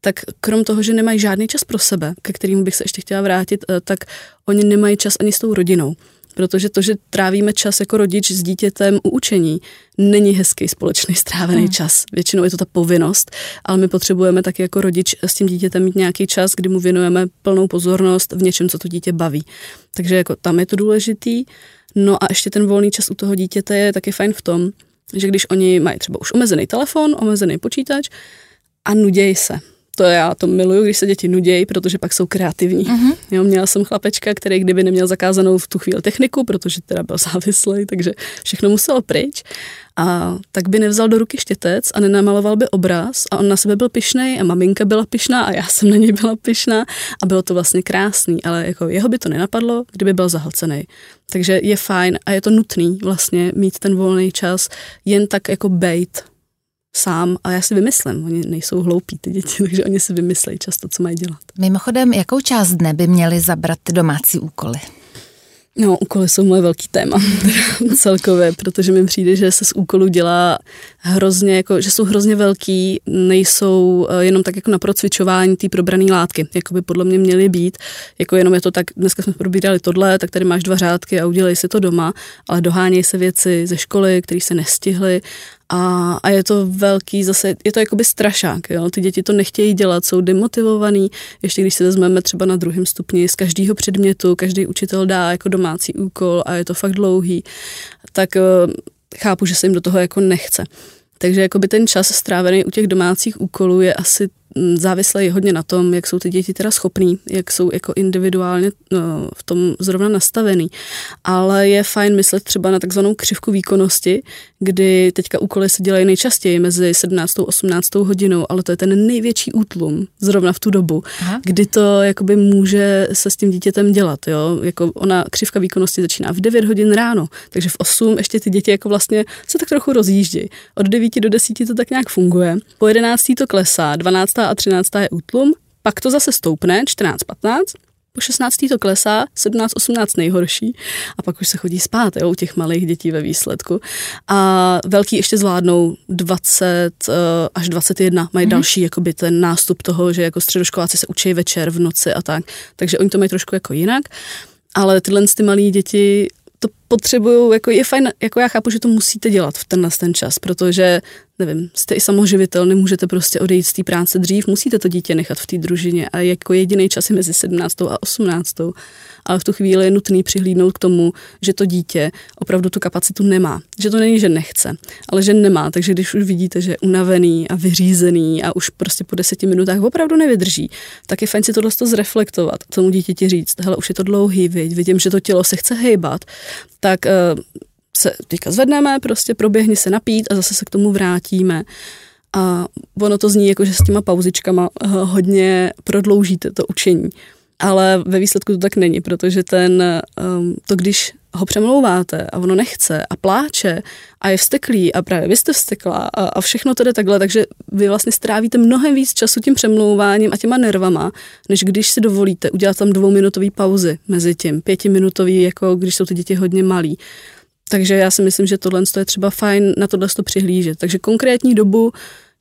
Tak krom toho, že nemají žádný čas pro sebe, ke kterému bych se ještě chtěla vrátit, eh, tak oni nemají čas ani s tou rodinou protože to, že trávíme čas jako rodič s dítětem u učení, není hezký společný strávený hmm. čas. Většinou je to ta povinnost, ale my potřebujeme taky jako rodič s tím dítětem mít nějaký čas, kdy mu věnujeme plnou pozornost v něčem, co to dítě baví. Takže jako tam je to důležitý. No a ještě ten volný čas u toho dítěte je taky fajn v tom, že když oni mají třeba už omezený telefon, omezený počítač a nudějí se, to já to miluju, když se děti nudějí, protože pak jsou kreativní. Uh-huh. Jo, měla jsem chlapečka, který kdyby neměl zakázanou v tu chvíli techniku, protože teda byl závislý, takže všechno muselo pryč. A tak by nevzal do ruky štětec a nenamaloval by obraz a on na sebe byl pišnej a maminka byla pišná a já jsem na něj byla pišná a bylo to vlastně krásný, ale jako jeho by to nenapadlo, kdyby byl zahlcený. Takže je fajn a je to nutný vlastně mít ten volný čas jen tak jako bejt sám a já si vymyslím, oni nejsou hloupí ty děti, takže oni si vymyslejí často, co mají dělat. Mimochodem, jakou část dne by měly zabrat domácí úkoly? No, úkoly jsou moje velký téma celkově, protože mi přijde, že se z úkolů dělá hrozně, jako, že jsou hrozně velký, nejsou eh, jenom tak jako na procvičování té probrané látky, jako by podle mě měly být, jako jenom je to tak, dneska jsme probírali tohle, tak tady máš dva řádky a udělej si to doma, ale dohánějí se věci ze školy, které se nestihly a, a je to velký zase, je to jakoby strašák, jo? ty děti to nechtějí dělat, jsou demotivovaný, ještě když se vezmeme třeba na druhém stupni z každého předmětu, každý učitel dá jako domácí úkol a je to fakt dlouhý, tak eh, chápu, že se jim do toho jako nechce. Takže jakoby ten čas strávený u těch domácích úkolů je asi závislý hodně na tom, jak jsou ty děti teda schopný, jak jsou jako individuálně no, v tom zrovna nastavený. Ale je fajn myslet třeba na takzvanou křivku výkonnosti, kdy teďka úkoly se dělají nejčastěji mezi 17. a 18. hodinou, ale to je ten největší útlum zrovna v tu dobu, Aha. kdy to jakoby může se s tím dítětem dělat. Jo? Jako ona křivka výkonnosti začíná v 9 hodin ráno, takže v 8 ještě ty děti jako vlastně se tak trochu rozjíždějí. Od 9 do 10 to tak nějak funguje. Po 11. to klesá, 12 a 13. je útlum, pak to zase stoupne, 14, 15, po 16. to klesá, 17, 18 nejhorší a pak už se chodí spát jo, u těch malých dětí ve výsledku. A velký ještě zvládnou 20 uh, eh, až 21, mají mm-hmm. další jakoby ten nástup toho, že jako středoškoláci se učí večer v noci a tak. Takže oni to mají trošku jako jinak. Ale tyhle ty malé děti to potřebuju, jako je fajn, jako já chápu, že to musíte dělat v tenhle ten čas, protože nevím, jste i samoživitel, nemůžete prostě odejít z té práce dřív, musíte to dítě nechat v té družině a jako jediný čas je mezi 17. a 18. Ale v tu chvíli je nutný přihlídnout k tomu, že to dítě opravdu tu kapacitu nemá. Že to není, že nechce, ale že nemá. Takže když už vidíte, že je unavený a vyřízený a už prostě po deseti minutách opravdu nevydrží, tak je fajn si tohle zreflektovat, tomu dítěti říct, hele, už je to dlouhý, vidím, že to tělo se chce hejbat, tak uh, se teďka zvedneme, prostě proběhni se napít a zase se k tomu vrátíme. A ono to zní jako, že s těma pauzičkama eh, hodně prodloužíte to učení. Ale ve výsledku to tak není, protože ten, ehm, to když ho přemlouváte a ono nechce a pláče a je vsteklý a právě vy jste vstekla a, a všechno jde takhle, takže vy vlastně strávíte mnohem víc času tím přemlouváním a těma nervama, než když si dovolíte udělat tam dvouminutový pauzy mezi tím, pětiminutový, jako když jsou ty děti hodně malí. Takže já si myslím, že tohle je třeba fajn na tohle to přihlížet. Takže konkrétní dobu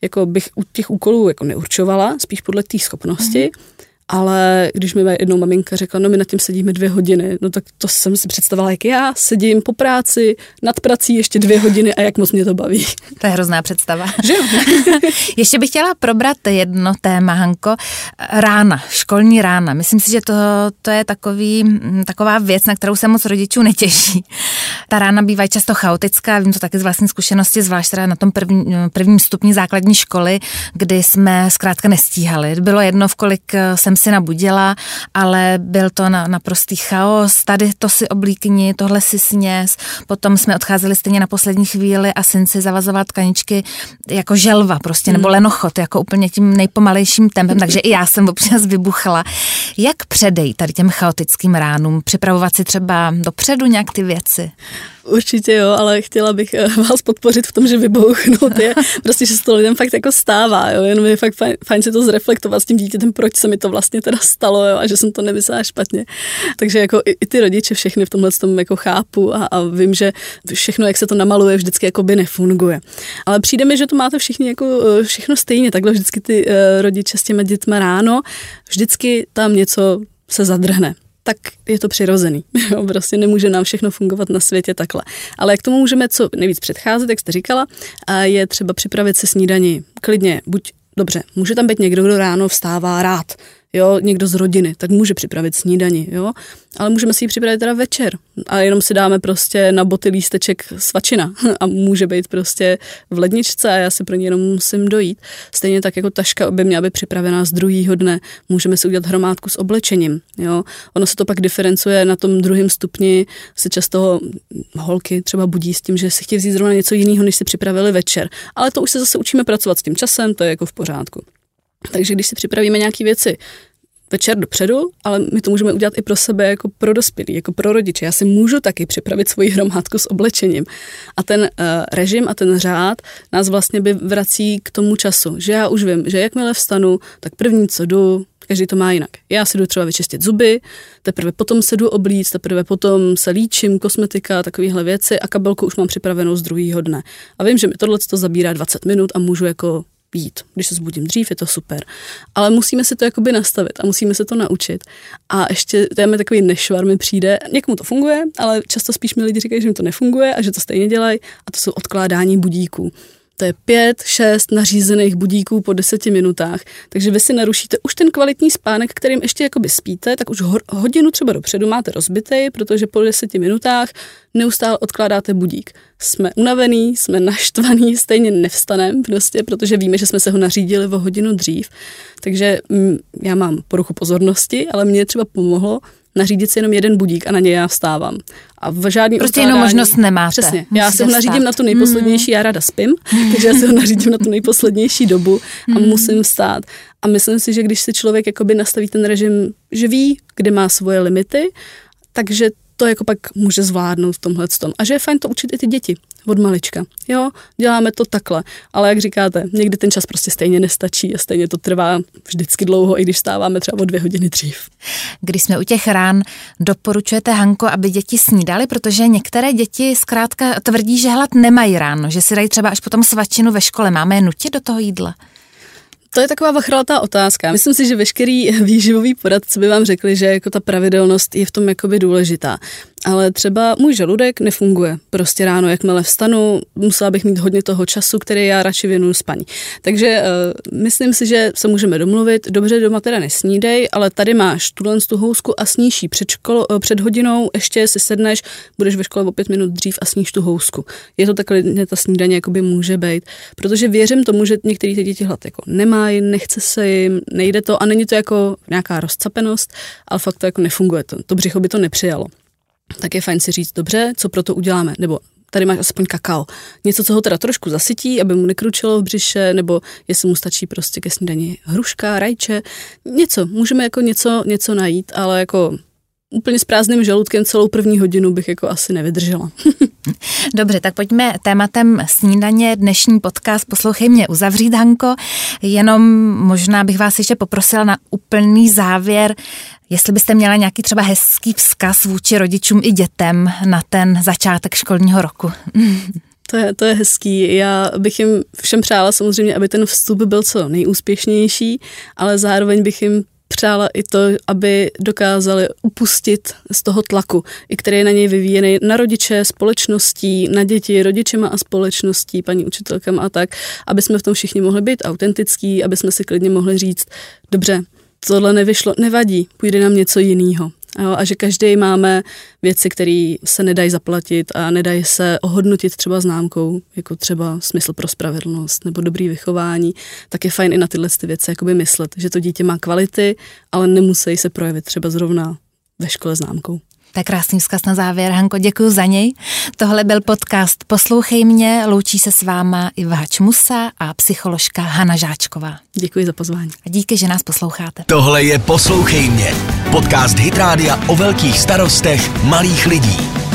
jako bych u těch úkolů jako neurčovala, spíš podle té schopnosti. Mm-hmm ale když mi jednou maminka řekla, no my nad tím sedíme dvě hodiny, no tak to jsem si představila, jak já sedím po práci, nad prací ještě dvě hodiny a jak moc mě to baví. To je hrozná představa. Že ještě bych chtěla probrat jedno téma, Hanko. Rána, školní rána. Myslím si, že to, to je takový, mm, taková věc, na kterou se moc rodičů netěší. Ta rána bývají často chaotická, vím to taky z vlastní zkušenosti, zvlášť teda na tom první, prvním stupni základní školy, kdy jsme zkrátka nestíhali. Bylo jedno, v kolik jsem si nabudila, ale byl to na, naprostý chaos. Tady to si oblíkni, tohle si sněz. Potom jsme odcházeli stejně na poslední chvíli a syn si zavazoval tkaničky jako želva prostě, nebo mm. lenochod, jako úplně tím nejpomalejším tempem, takže i já jsem občas vybuchla. Jak předej tady těm chaotickým ránům? Připravovat si třeba dopředu nějak ty věci? Určitě jo, ale chtěla bych eh, vás podpořit v tom, že vybouchnout je prostě, že se to lidem fakt jako stává, jo, jenom je fakt fajn, fajn si to zreflektovat s tím dítětem, proč se mi to vlastně teda stalo, jo, a že jsem to nemyslela špatně. Takže jako i, i ty rodiče všechny v tomhle tom jako chápu a, a vím, že všechno, jak se to namaluje, vždycky jako by nefunguje. Ale přijde mi, že to máte všichni jako eh, všechno stejně, takhle vždycky ty uh, rodiče s těmi dětmi ráno, vždycky tam něco se zadrhne tak je to přirozený. Jo, prostě nemůže nám všechno fungovat na světě takhle. Ale jak tomu můžeme co nejvíc předcházet, jak jste říkala, je třeba připravit se snídani klidně, buď Dobře, může tam být někdo, kdo ráno vstává rád. Jo, někdo z rodiny, tak může připravit snídani, jo, ale můžeme si ji připravit teda večer a jenom si dáme prostě na boty lísteček svačina a může být prostě v ledničce a já si pro ní jenom musím dojít. Stejně tak jako taška by měla být připravená z druhého dne, můžeme si udělat hromádku s oblečením, jo. Ono se to pak diferencuje na tom druhém stupni, se často holky třeba budí s tím, že si chtějí vzít zrovna něco jiného, než si připravili večer, ale to už se zase učíme pracovat s tím časem, to je jako v pořádku. Takže když si připravíme nějaké věci večer dopředu, ale my to můžeme udělat i pro sebe jako pro dospělí, jako pro rodiče. Já si můžu taky připravit svoji hromádku s oblečením. A ten uh, režim a ten řád nás vlastně by vrací k tomu času, že já už vím, že jakmile vstanu, tak první, co jdu, každý to má jinak. Já si jdu třeba vyčistit zuby, teprve potom se jdu oblíct, teprve potom se líčím, kosmetika, takovéhle věci a kabelku už mám připravenou z druhého dne. A vím, že mi tohle to zabírá 20 minut a můžu jako jít. Když se zbudím dřív, je to super. Ale musíme si to jakoby nastavit a musíme se to naučit. A ještě téme takový nešvar mi přijde. Někomu to funguje, ale často spíš mi lidi říkají, že mi to nefunguje a že to stejně dělají. A to jsou odkládání budíků. To je pět, šest nařízených budíků po deseti minutách. Takže vy si narušíte už ten kvalitní spánek, kterým ještě jakoby spíte, tak už hodinu třeba dopředu máte rozbitý, protože po deseti minutách neustále odkládáte budík. Jsme unavený, jsme naštvaný, stejně nevstanem prostě, protože víme, že jsme se ho nařídili o hodinu dřív. Takže mm, já mám poruchu pozornosti, ale mě třeba pomohlo nařídit si jenom jeden budík a na něj já vstávám. A v žádný Prostě jinou možnost nemáte. Přesně. Musíte já si ho nařídím vstát. na tu nejposlednější, já rada spím, takže já si ho nařídím na tu nejposlednější dobu a hmm. musím vstát. A myslím si, že když si člověk jakoby nastaví ten režim, že ví, kde má svoje limity, takže to jako pak může zvládnout v tomhle tom. A že je fajn to učit i ty děti od malička. Jo, děláme to takhle, ale jak říkáte, někdy ten čas prostě stejně nestačí a stejně to trvá vždycky dlouho, i když stáváme třeba o dvě hodiny dřív. Když jsme u těch rán, doporučujete, Hanko, aby děti snídali, protože některé děti zkrátka tvrdí, že hlad nemají ráno, že si dají třeba až potom svačinu ve škole. Máme je nutit do toho jídla? To je taková vachralatá otázka. Myslím si, že veškerý výživový poradci by vám řekli, že jako ta pravidelnost je v tom jakoby důležitá ale třeba můj žaludek nefunguje. Prostě ráno, jakmile vstanu, musela bych mít hodně toho času, který já radši věnuju spaní. Takže uh, myslím si, že se můžeme domluvit. Dobře, doma teda nesnídej, ale tady máš tuhle tu housku a sníší před, školo, uh, před hodinou, ještě si sedneš, budeš ve škole o pět minut dřív a sníš tu housku. Je to takhle, ta snídaně jakoby může být. Protože věřím tomu, že některé ty děti hlad jako nemají, nechce se jim, nejde to a není to jako nějaká rozcapenost, ale fakt to jako nefunguje. To, to břicho by to nepřijalo tak je fajn si říct, dobře, co pro to uděláme, nebo tady máš aspoň kakao. Něco, co ho teda trošku zasytí, aby mu nekručilo v břiše, nebo jestli mu stačí prostě ke snídani hruška, rajče, něco. Můžeme jako něco, něco najít, ale jako úplně s prázdným žaludkem celou první hodinu bych jako asi nevydržela. Dobře, tak pojďme tématem snídaně dnešní podcast Poslouchej mě uzavřít, Hanko. Jenom možná bych vás ještě poprosila na úplný závěr, jestli byste měla nějaký třeba hezký vzkaz vůči rodičům i dětem na ten začátek školního roku. To je, to je hezký. Já bych jim všem přála samozřejmě, aby ten vstup byl co nejúspěšnější, ale zároveň bych jim přála i to, aby dokázali upustit z toho tlaku, i který je na něj vyvíjený na rodiče, společností, na děti, rodičema a společností, paní učitelkama a tak, aby jsme v tom všichni mohli být autentický, aby jsme si klidně mohli říct, dobře, tohle nevyšlo, nevadí, půjde nám něco jiného. Jo, a že každý máme věci, které se nedají zaplatit a nedají se ohodnotit třeba známkou, jako třeba smysl pro spravedlnost nebo dobrý vychování, tak je fajn i na tyhle ty věci jakoby myslet, že to dítě má kvality, ale nemusí se projevit třeba zrovna ve škole známkou. To je krásný vzkaz na závěr, Hanko, děkuji za něj. Tohle byl podcast Poslouchej mě, loučí se s váma Iva Čmusa a psycholožka Hana Žáčková. Děkuji za pozvání. A díky, že nás posloucháte. Tohle je Poslouchej mě, podcast Hitrádia o velkých starostech malých lidí.